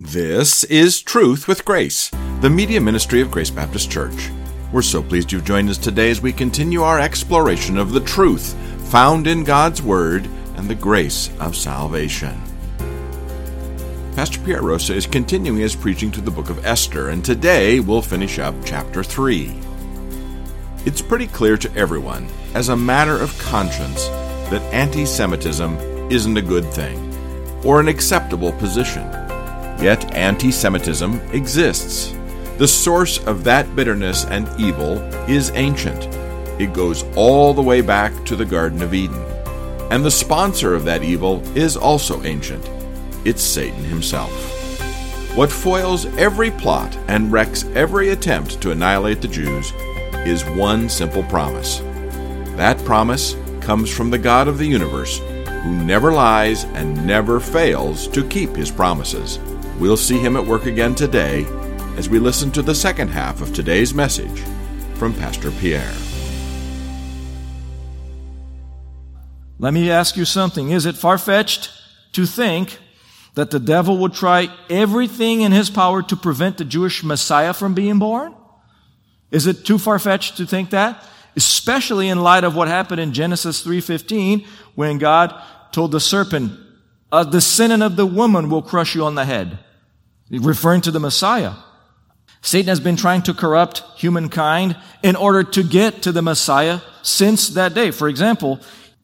This is Truth with Grace, the media ministry of Grace Baptist Church. We're so pleased you've joined us today as we continue our exploration of the truth found in God's Word and the grace of salvation. Pastor Pierre Rosa is continuing his preaching to the book of Esther, and today we'll finish up chapter 3. It's pretty clear to everyone, as a matter of conscience, that anti Semitism isn't a good thing or an acceptable position. Yet anti Semitism exists. The source of that bitterness and evil is ancient. It goes all the way back to the Garden of Eden. And the sponsor of that evil is also ancient. It's Satan himself. What foils every plot and wrecks every attempt to annihilate the Jews is one simple promise. That promise comes from the God of the universe, who never lies and never fails to keep his promises. We'll see him at work again today as we listen to the second half of today's message from Pastor Pierre. Let me ask you something. Is it far fetched to think that the devil would try everything in his power to prevent the Jewish Messiah from being born? Is it too far fetched to think that? Especially in light of what happened in Genesis 3:15 when God told the serpent, uh, "A descendant of the woman will crush you on the head." Referring to the Messiah. Satan has been trying to corrupt humankind in order to get to the Messiah since that day. For example,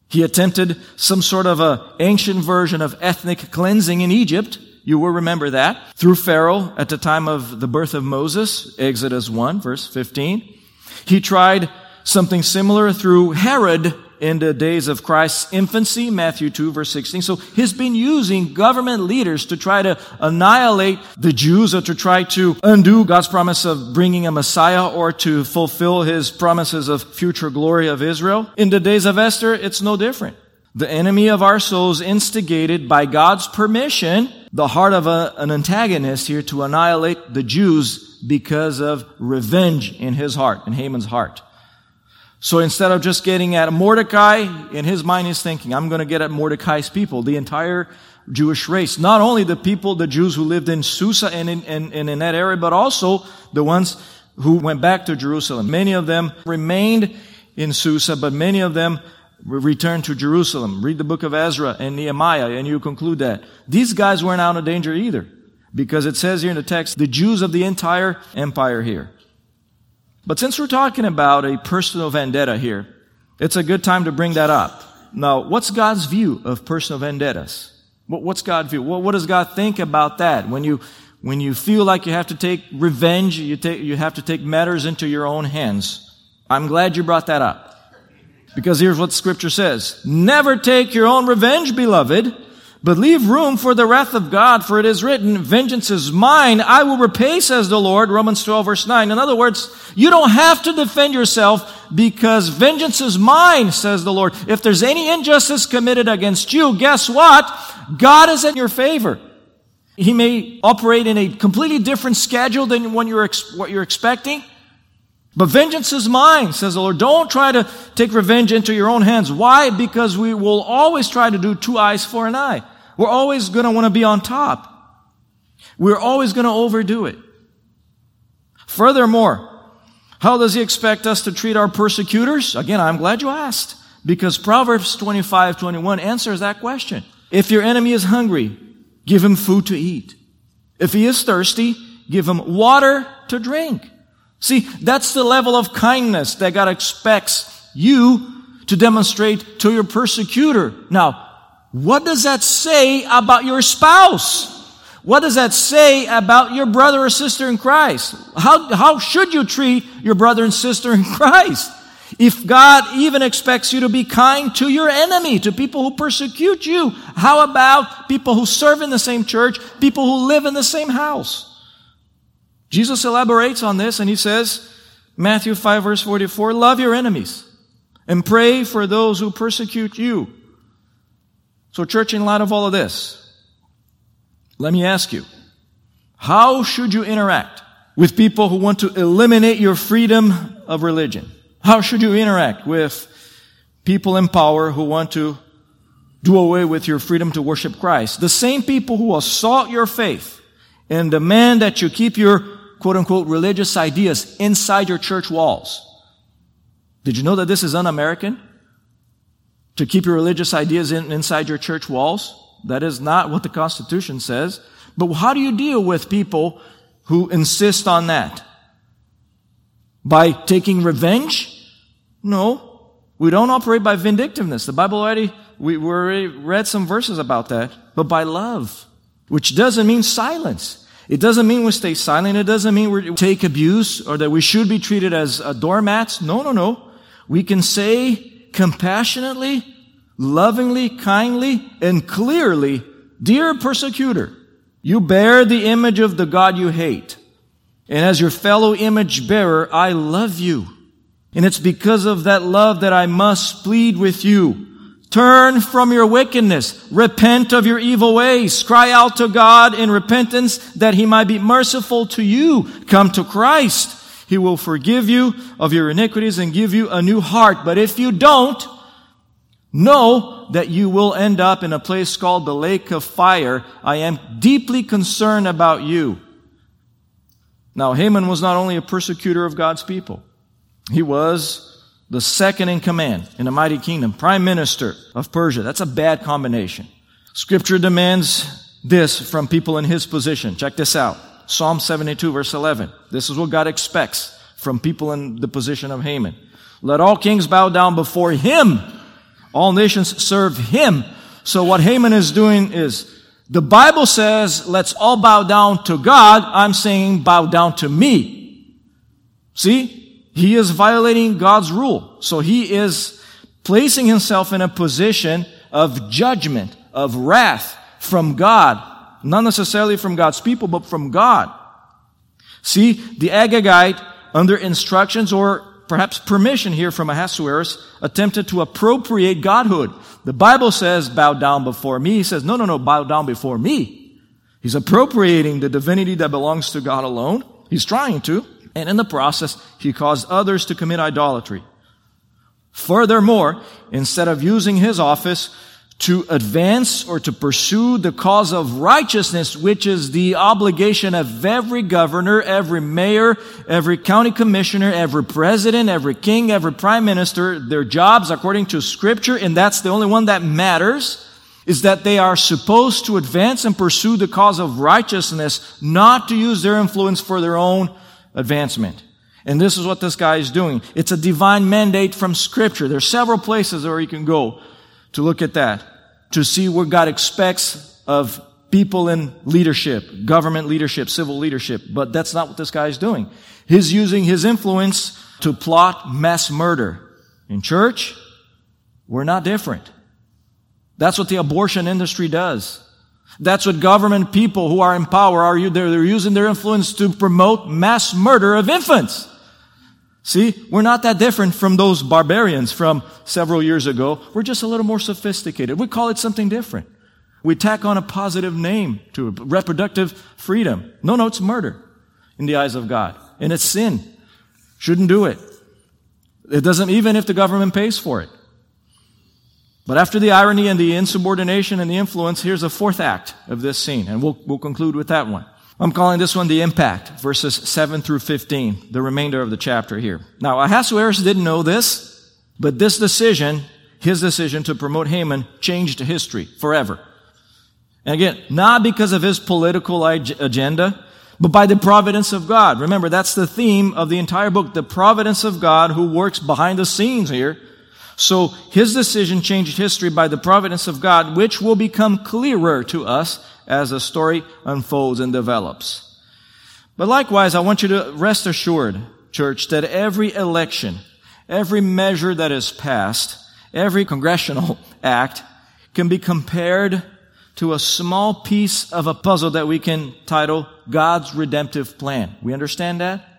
he attempted some sort of a ancient version of ethnic cleansing in Egypt. You will remember that through Pharaoh at the time of the birth of Moses, Exodus 1 verse 15. He tried something similar through Herod in the days of Christ's infancy, Matthew 2 verse 16. So he's been using government leaders to try to annihilate the Jews or to try to undo God's promise of bringing a Messiah or to fulfill his promises of future glory of Israel. In the days of Esther, it's no different. The enemy of our souls instigated by God's permission the heart of a, an antagonist here to annihilate the Jews because of revenge in his heart, in Haman's heart. So instead of just getting at Mordecai, in his mind he's thinking, I'm going to get at Mordecai's people, the entire Jewish race. Not only the people, the Jews who lived in Susa and in, and, and in that area, but also the ones who went back to Jerusalem. Many of them remained in Susa, but many of them returned to Jerusalem. Read the book of Ezra and Nehemiah, and you conclude that. These guys weren't out of danger either. Because it says here in the text, the Jews of the entire empire here. But since we're talking about a personal vendetta here, it's a good time to bring that up. Now, what's God's view of personal vendettas? What's God's view? What does God think about that? When you, when you feel like you have to take revenge, you, take, you have to take matters into your own hands. I'm glad you brought that up. Because here's what scripture says. Never take your own revenge, beloved, but leave room for the wrath of God, for it is written, vengeance is mine, I will repay, says the Lord, Romans 12 verse 9. In other words, you don't have to defend yourself because vengeance is mine, says the Lord. If there's any injustice committed against you, guess what? God is in your favor. He may operate in a completely different schedule than what you're, what you're expecting. But vengeance is mine, says the Lord. Don't try to take revenge into your own hands. Why? Because we will always try to do two eyes for an eye. We're always going to want to be on top. We're always going to overdo it. Furthermore, how does he expect us to treat our persecutors? Again, I'm glad you asked because Proverbs 25, 21 answers that question. If your enemy is hungry, give him food to eat. If he is thirsty, give him water to drink. See, that's the level of kindness that God expects you to demonstrate to your persecutor. Now, what does that say about your spouse? What does that say about your brother or sister in Christ? How, how should you treat your brother and sister in Christ? If God even expects you to be kind to your enemy, to people who persecute you, how about people who serve in the same church, people who live in the same house? Jesus elaborates on this and he says, Matthew 5 verse 44, love your enemies and pray for those who persecute you. So, church, in light of all of this, let me ask you, how should you interact with people who want to eliminate your freedom of religion? How should you interact with people in power who want to do away with your freedom to worship Christ? The same people who assault your faith and demand that you keep your quote unquote religious ideas inside your church walls. Did you know that this is un-American? To keep your religious ideas in, inside your church walls? That is not what the Constitution says. But how do you deal with people who insist on that? By taking revenge? No. We don't operate by vindictiveness. The Bible already, we already read some verses about that. But by love. Which doesn't mean silence. It doesn't mean we stay silent. It doesn't mean we take abuse or that we should be treated as uh, doormats. No, no, no. We can say compassionately, lovingly, kindly, and clearly, Dear persecutor, you bear the image of the God you hate. And as your fellow image bearer, I love you. And it's because of that love that I must plead with you. Turn from your wickedness. Repent of your evil ways. Cry out to God in repentance that he might be merciful to you. Come to Christ. He will forgive you of your iniquities and give you a new heart. But if you don't, know that you will end up in a place called the lake of fire. I am deeply concerned about you. Now, Haman was not only a persecutor of God's people, he was the second in command in a mighty kingdom, prime minister of Persia. That's a bad combination. Scripture demands this from people in his position. Check this out. Psalm 72 verse 11. This is what God expects from people in the position of Haman. Let all kings bow down before him. All nations serve him. So what Haman is doing is, the Bible says, let's all bow down to God. I'm saying bow down to me. See? He is violating God's rule. So he is placing himself in a position of judgment, of wrath from God not necessarily from God's people, but from God. See, the Agagite, under instructions or perhaps permission here from Ahasuerus, attempted to appropriate godhood. The Bible says, bow down before me. He says, no, no, no, bow down before me. He's appropriating the divinity that belongs to God alone. He's trying to. And in the process, he caused others to commit idolatry. Furthermore, instead of using his office to advance or to pursue the cause of righteousness, which is the obligation of every governor, every mayor, every county commissioner, every president, every king, every prime minister, their jobs according to scripture, and that's the only one that matters, is that they are supposed to advance and pursue the cause of righteousness, not to use their influence for their own advancement. And this is what this guy is doing. It's a divine mandate from scripture. There's several places where you can go to look at that, to see what God expects of people in leadership, government leadership, civil leadership. But that's not what this guy is doing. He's using his influence to plot mass murder. In church, we're not different. That's what the abortion industry does. That's what government people who are in power are. They're using their influence to promote mass murder of infants. See, we're not that different from those barbarians from several years ago. We're just a little more sophisticated. We call it something different. We tack on a positive name to it, reproductive freedom. No, no, it's murder in the eyes of God. And it's sin. Shouldn't do it. It doesn't, even if the government pays for it. But after the irony and the insubordination and the influence, here's a fourth act of this scene, and we'll, we'll conclude with that one. I'm calling this one the impact, verses 7 through 15, the remainder of the chapter here. Now, Ahasuerus didn't know this, but this decision, his decision to promote Haman, changed history forever. And again, not because of his political agenda, but by the providence of God. Remember, that's the theme of the entire book, the providence of God who works behind the scenes here. So his decision changed history by the providence of God, which will become clearer to us as the story unfolds and develops. But likewise, I want you to rest assured, church, that every election, every measure that is passed, every congressional act can be compared to a small piece of a puzzle that we can title God's redemptive plan. We understand that?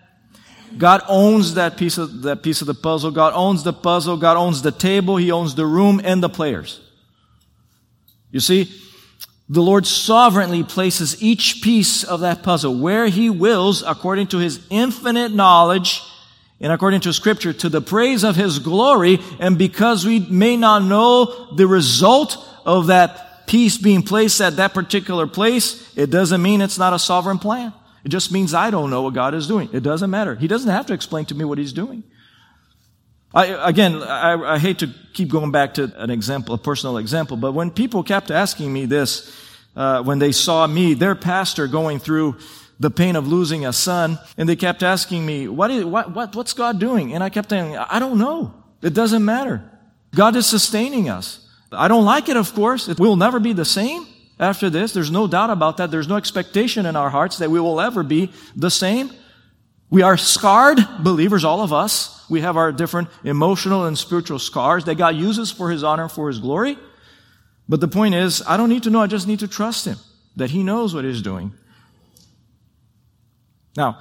God owns that piece of, that piece of the puzzle. God owns the puzzle. God owns the table. He owns the room and the players. You see, the Lord sovereignly places each piece of that puzzle where He wills according to His infinite knowledge and according to scripture to the praise of His glory and because we may not know the result of that piece being placed at that particular place, it doesn't mean it's not a sovereign plan. It just means I don't know what God is doing. It doesn't matter. He doesn't have to explain to me what He's doing. I, again, I, I hate to keep going back to an example, a personal example, but when people kept asking me this, uh, when they saw me, their pastor going through the pain of losing a son, and they kept asking me, what is, what, what, what's God doing? And I kept saying, I don't know. It doesn't matter. God is sustaining us. I don't like it, of course. It will never be the same after this. There's no doubt about that. There's no expectation in our hearts that we will ever be the same. We are scarred believers, all of us. We have our different emotional and spiritual scars that God uses for His honor for His glory. But the point is, I don't need to know. I just need to trust Him that He knows what He's doing. Now,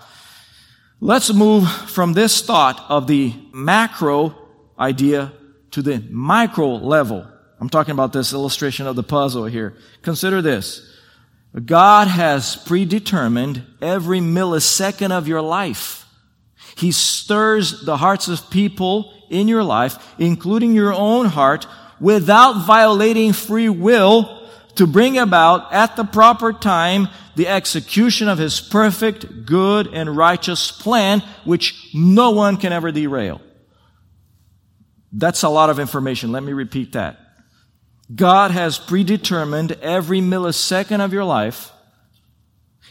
let's move from this thought of the macro idea to the micro level. I'm talking about this illustration of the puzzle here. Consider this. God has predetermined every millisecond of your life. He stirs the hearts of people in your life, including your own heart, without violating free will to bring about at the proper time the execution of his perfect, good, and righteous plan, which no one can ever derail. That's a lot of information. Let me repeat that. God has predetermined every millisecond of your life.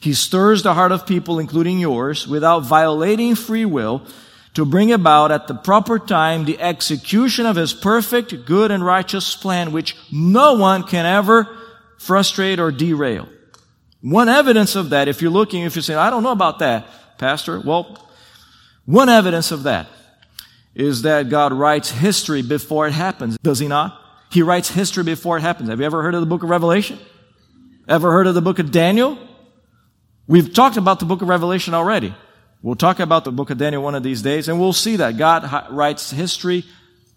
He stirs the heart of people, including yours, without violating free will to bring about at the proper time the execution of his perfect, good, and righteous plan, which no one can ever frustrate or derail. One evidence of that, if you're looking, if you're saying, I don't know about that, Pastor, well, one evidence of that is that God writes history before it happens, does he not? He writes history before it happens. Have you ever heard of the book of Revelation? Ever heard of the book of Daniel? We've talked about the book of Revelation already. We'll talk about the book of Daniel one of these days, and we'll see that God writes history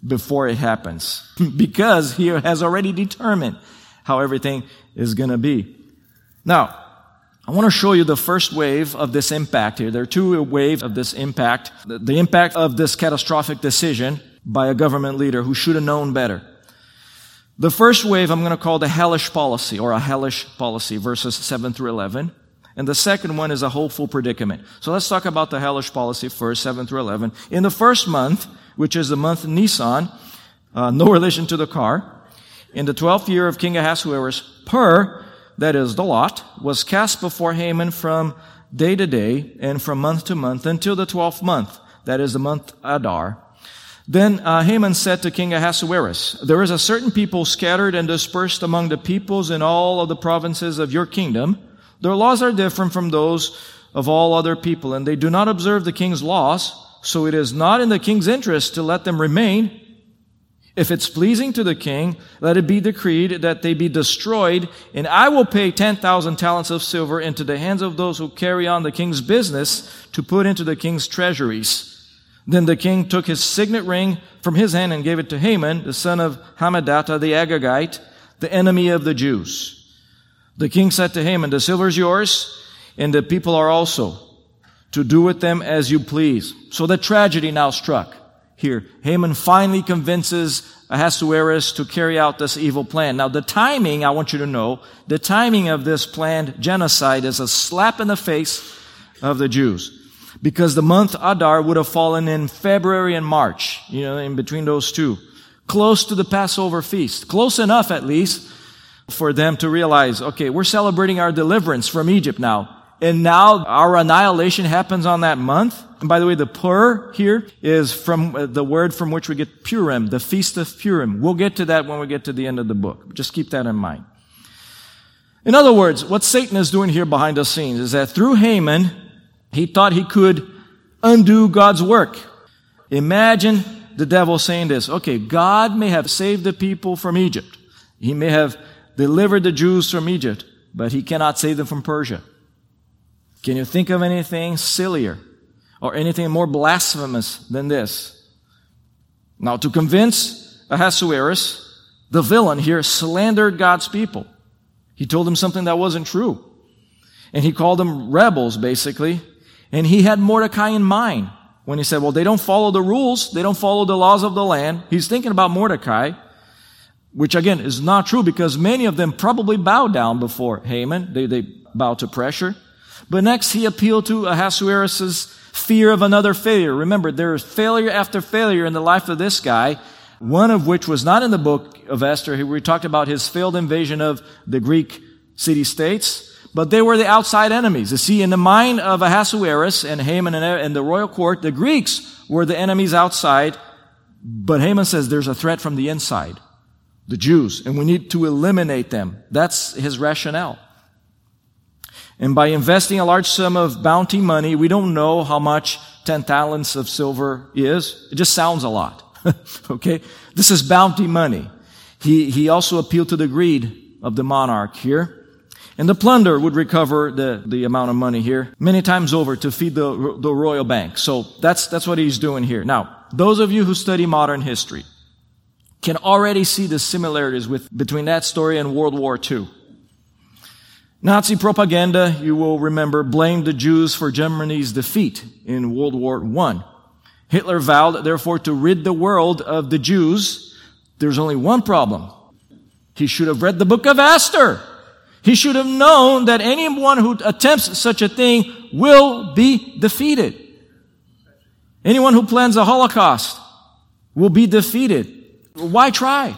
before it happens because he has already determined how everything is going to be. Now, I want to show you the first wave of this impact here. There are two waves of this impact. The impact of this catastrophic decision by a government leader who should have known better. The first wave I'm going to call the hellish policy or a hellish policy, verses 7 through 11. And the second one is a hopeful predicament. So let's talk about the hellish policy first, 7 through 11. In the first month, which is the month Nisan, uh, no relation to the car, in the 12th year of King Ahasuerus, Pur, that is, the lot, was cast before Haman from day to day and from month to month until the twelfth month, that is the month Adar. Then uh, Haman said to King Ahasuerus, There is a certain people scattered and dispersed among the peoples in all of the provinces of your kingdom. Their laws are different from those of all other people, and they do not observe the king's laws, so it is not in the king's interest to let them remain. If it's pleasing to the king, let it be decreed that they be destroyed, and I will pay 10,000 talents of silver into the hands of those who carry on the king's business to put into the king's treasuries. Then the king took his signet ring from his hand and gave it to Haman, the son of Hammedatha the Agagite, the enemy of the Jews. The king said to Haman, The silver is yours, and the people are also, to do with them as you please. So the tragedy now struck here. Haman finally convinces Ahasuerus to carry out this evil plan. Now, the timing, I want you to know, the timing of this planned genocide is a slap in the face of the Jews. Because the month Adar would have fallen in February and March, you know, in between those two. Close to the Passover feast. Close enough, at least, for them to realize, okay, we're celebrating our deliverance from Egypt now. And now our annihilation happens on that month. And by the way, the Pur here is from uh, the word from which we get Purim, the Feast of Purim. We'll get to that when we get to the end of the book. Just keep that in mind. In other words, what Satan is doing here behind the scenes is that through Haman, he thought he could undo God's work. Imagine the devil saying this, okay, God may have saved the people from Egypt. He may have delivered the Jews from Egypt, but he cannot save them from Persia. Can you think of anything sillier? or anything more blasphemous than this. Now, to convince Ahasuerus, the villain here slandered God's people. He told them something that wasn't true. And he called them rebels, basically. And he had Mordecai in mind when he said, well, they don't follow the rules. They don't follow the laws of the land. He's thinking about Mordecai. which again is not true because many of them probably bowed down before Haman. They, they bowed to pressure. But next he appealed to Ahasuerus' fear of another failure. Remember, there is failure after failure in the life of this guy, one of which was not in the book of Esther. Where we talked about his failed invasion of the Greek city states, but they were the outside enemies. You see, in the mind of Ahasuerus and Haman and the royal court, the Greeks were the enemies outside, but Haman says there's a threat from the inside the Jews, and we need to eliminate them. That's his rationale. And by investing a large sum of bounty money, we don't know how much 10 talents of silver is. It just sounds a lot. okay? This is bounty money. He, he also appealed to the greed of the monarch here. And the plunder would recover the, the amount of money here many times over to feed the, the royal bank. So that's, that's what he's doing here. Now, those of you who study modern history, can already see the similarities with, between that story and World War II. Nazi propaganda, you will remember, blamed the Jews for Germany's defeat in World War I. Hitler vowed, therefore, to rid the world of the Jews. There's only one problem. He should have read the book of Esther. He should have known that anyone who attempts such a thing will be defeated. Anyone who plans a Holocaust will be defeated. Why try?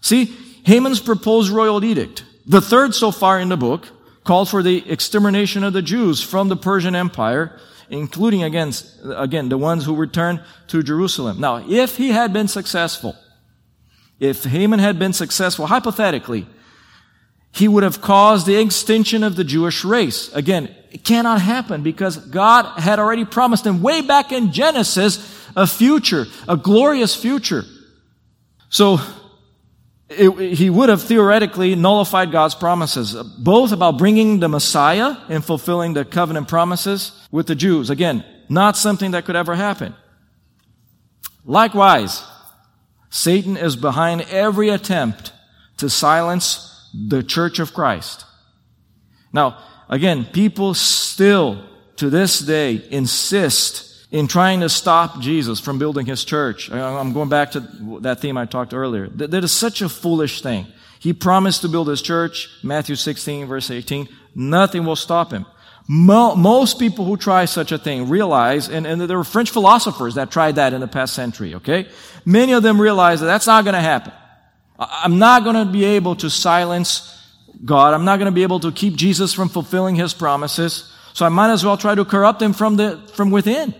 See, Haman's proposed royal edict, the third so far in the book, called for the extermination of the Jews from the Persian Empire, including against, again, the ones who returned to Jerusalem. Now, if he had been successful, if Haman had been successful, hypothetically, he would have caused the extinction of the Jewish race. Again, it cannot happen because God had already promised him way back in Genesis a future, a glorious future. So it, he would have theoretically nullified God's promises, both about bringing the Messiah and fulfilling the covenant promises with the Jews. Again, not something that could ever happen. Likewise, Satan is behind every attempt to silence the church of Christ. Now, again, people still to this day insist in trying to stop Jesus from building his church. I'm going back to that theme I talked earlier. That is such a foolish thing. He promised to build his church, Matthew 16, verse 18. Nothing will stop him. Most people who try such a thing realize, and, and there were French philosophers that tried that in the past century, okay? Many of them realize that that's not going to happen. I'm not going to be able to silence God. I'm not going to be able to keep Jesus from fulfilling his promises. So I might as well try to corrupt him from the, from within.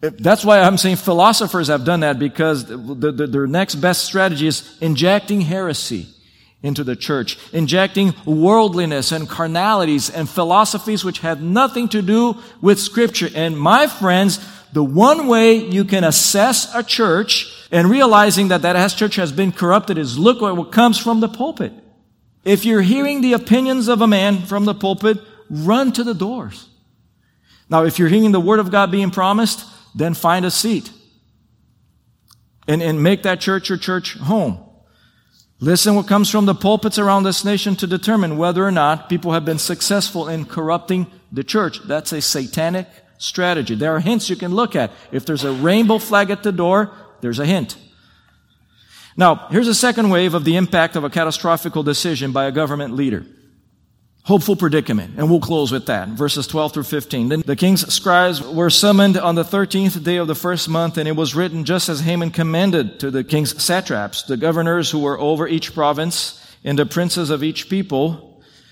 That's why I'm saying philosophers have done that because the, the, their next best strategy is injecting heresy into the church, injecting worldliness and carnalities and philosophies which have nothing to do with scripture. And my friends, the one way you can assess a church and realizing that that church has been corrupted is look at what comes from the pulpit. If you're hearing the opinions of a man from the pulpit, run to the doors. Now, if you're hearing the word of God being promised, then find a seat and, and make that church your church home. Listen what comes from the pulpits around this nation to determine whether or not people have been successful in corrupting the church. That's a satanic strategy. There are hints you can look at. If there's a rainbow flag at the door, there's a hint. Now, here's a second wave of the impact of a catastrophic decision by a government leader hopeful predicament. And we'll close with that. Verses 12 through 15. Then the king's scribes were summoned on the 13th day of the first month, and it was written just as Haman commanded to the king's satraps, the governors who were over each province, and the princes of each people,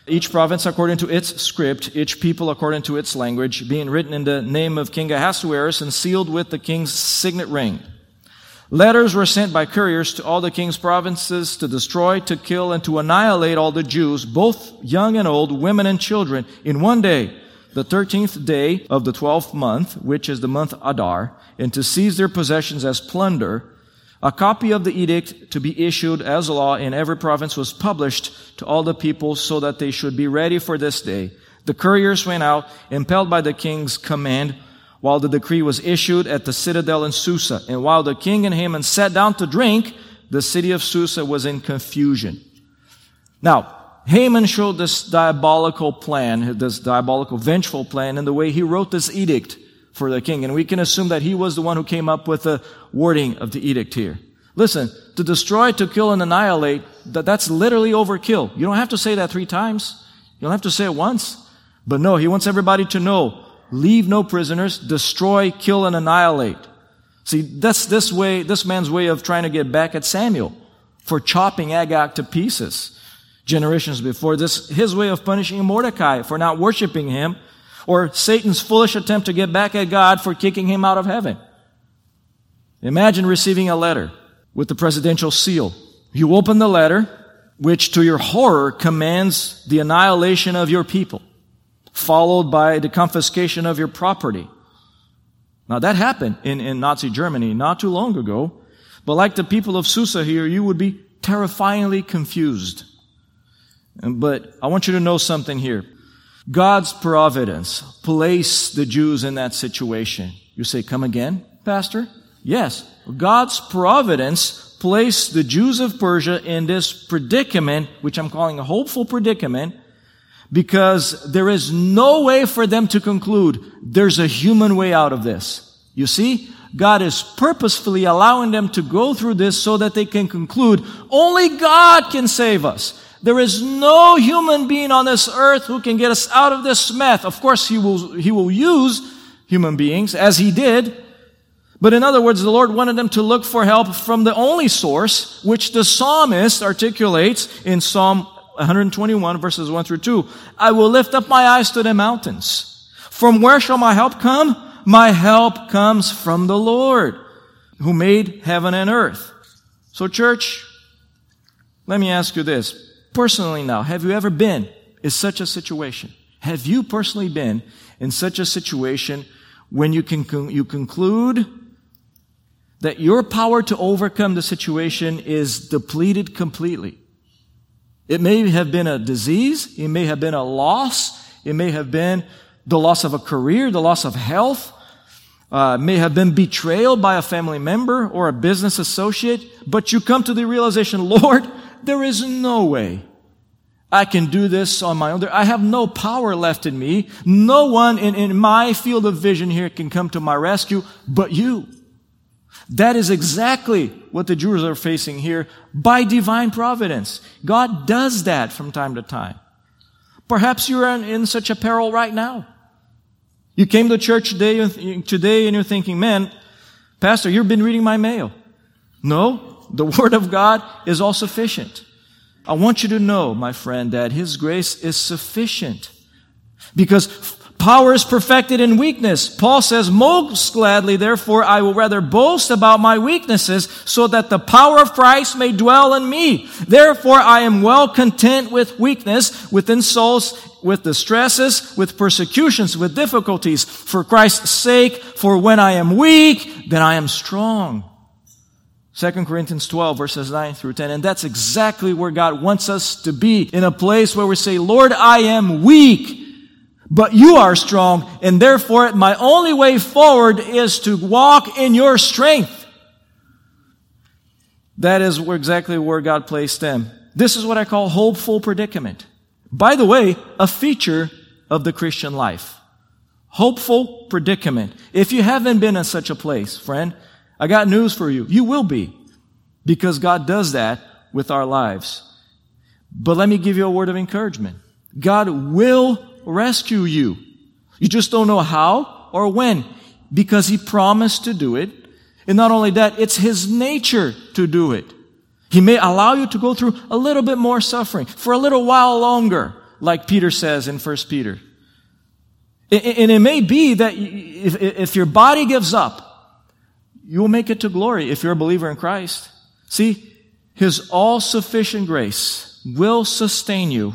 each province according to its script, each people according to its language, being written in the name of King Ahasuerus and sealed with the king's signet ring. Letters were sent by couriers to all the king's provinces to destroy, to kill, and to annihilate all the Jews, both young and old, women and children, in one day, the thirteenth day of the twelfth month, which is the month Adar, and to seize their possessions as plunder. A copy of the edict to be issued as a law in every province was published to all the people so that they should be ready for this day. The couriers went out, impelled by the king's command, while the decree was issued at the citadel in Susa. And while the king and Haman sat down to drink, the city of Susa was in confusion. Now, Haman showed this diabolical plan, this diabolical vengeful plan in the way he wrote this edict for the king. And we can assume that he was the one who came up with the wording of the edict here. Listen, to destroy, to kill, and annihilate, that, that's literally overkill. You don't have to say that three times. You don't have to say it once. But no, he wants everybody to know, leave no prisoners, destroy, kill, and annihilate. See, that's this way, this man's way of trying to get back at Samuel for chopping Agag to pieces generations before. This, his way of punishing Mordecai for not worshiping him, or Satan's foolish attempt to get back at God for kicking him out of heaven. Imagine receiving a letter with the presidential seal. You open the letter, which to your horror commands the annihilation of your people followed by the confiscation of your property. Now that happened in, in Nazi Germany not too long ago, but like the people of Susa here, you would be terrifyingly confused. But I want you to know something here. God's providence placed the Jews in that situation. You say, come again, Pastor? Yes. God's providence placed the Jews of Persia in this predicament, which I'm calling a hopeful predicament, because there is no way for them to conclude there's a human way out of this. You see, God is purposefully allowing them to go through this so that they can conclude only God can save us. There is no human being on this earth who can get us out of this mess. Of course, he will, he will use human beings as he did. But in other words, the Lord wanted them to look for help from the only source, which the psalmist articulates in Psalm 121 verses 1 through 2. I will lift up my eyes to the mountains. From where shall my help come? My help comes from the Lord who made heaven and earth. So church, let me ask you this. Personally now, have you ever been in such a situation? Have you personally been in such a situation when you can, you conclude that your power to overcome the situation is depleted completely? It may have been a disease. It may have been a loss. It may have been the loss of a career, the loss of health. Uh, may have been betrayal by a family member or a business associate. But you come to the realization, Lord, there is no way I can do this on my own. I have no power left in me. No one in, in my field of vision here can come to my rescue but you. That is exactly what the Jews are facing here by divine providence. God does that from time to time. Perhaps you're in such a peril right now. You came to church today, today and you're thinking, man, Pastor, you've been reading my mail. No, the Word of God is all sufficient. I want you to know, my friend, that His grace is sufficient. Because Power is perfected in weakness. Paul says, most gladly, therefore, I will rather boast about my weaknesses so that the power of Christ may dwell in me. Therefore, I am well content with weakness, with insults, with distresses, with persecutions, with difficulties, for Christ's sake, for when I am weak, then I am strong. 2 Corinthians 12 verses 9 through 10. And that's exactly where God wants us to be. In a place where we say, Lord, I am weak. But you are strong, and therefore my only way forward is to walk in your strength. That is exactly where God placed them. This is what I call hopeful predicament. By the way, a feature of the Christian life. Hopeful predicament. If you haven't been in such a place, friend, I got news for you. You will be. Because God does that with our lives. But let me give you a word of encouragement. God will rescue you. You just don't know how or when because he promised to do it. And not only that, it's his nature to do it. He may allow you to go through a little bit more suffering for a little while longer, like Peter says in 1 Peter. And it may be that if your body gives up, you will make it to glory if you're a believer in Christ. See, His all sufficient grace will sustain you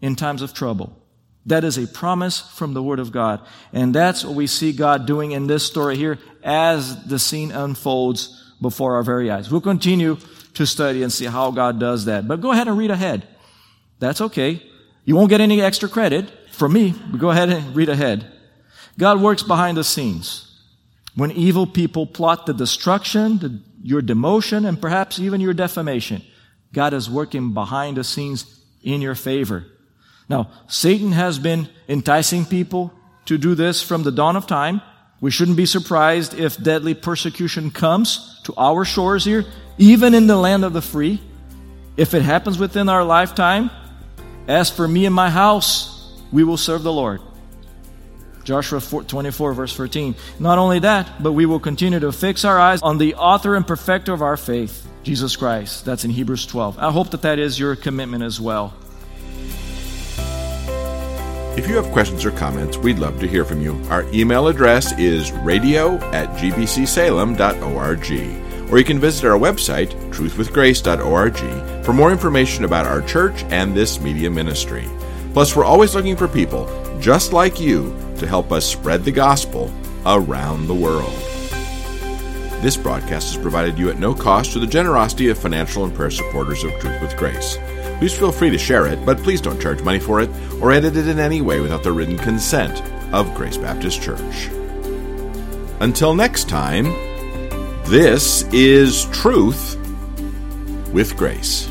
in times of trouble. That is a promise from the Word of God. And that's what we see God doing in this story here as the scene unfolds before our very eyes. We'll continue to study and see how God does that. But go ahead and read ahead. That's okay. You won't get any extra credit from me, but go ahead and read ahead. God works behind the scenes. When evil people plot the destruction, the, your demotion, and perhaps even your defamation, God is working behind the scenes in your favor. Now, Satan has been enticing people to do this from the dawn of time. We shouldn't be surprised if deadly persecution comes to our shores here even in the land of the free. If it happens within our lifetime, as for me and my house, we will serve the Lord. Joshua 24, verse 13. Not only that, but we will continue to fix our eyes on the author and perfecter of our faith, Jesus Christ. That's in Hebrews 12. I hope that that is your commitment as well. If you have questions or comments, we'd love to hear from you. Our email address is radio at gbcsalem.org, or you can visit our website, truthwithgrace.org, for more information about our church and this media ministry. Plus, we're always looking for people just like you to help us spread the gospel around the world. This broadcast is provided you at no cost through the generosity of financial and prayer supporters of Truth with Grace. Please feel free to share it, but please don't charge money for it or edit it in any way without the written consent of Grace Baptist Church. Until next time, this is Truth with Grace.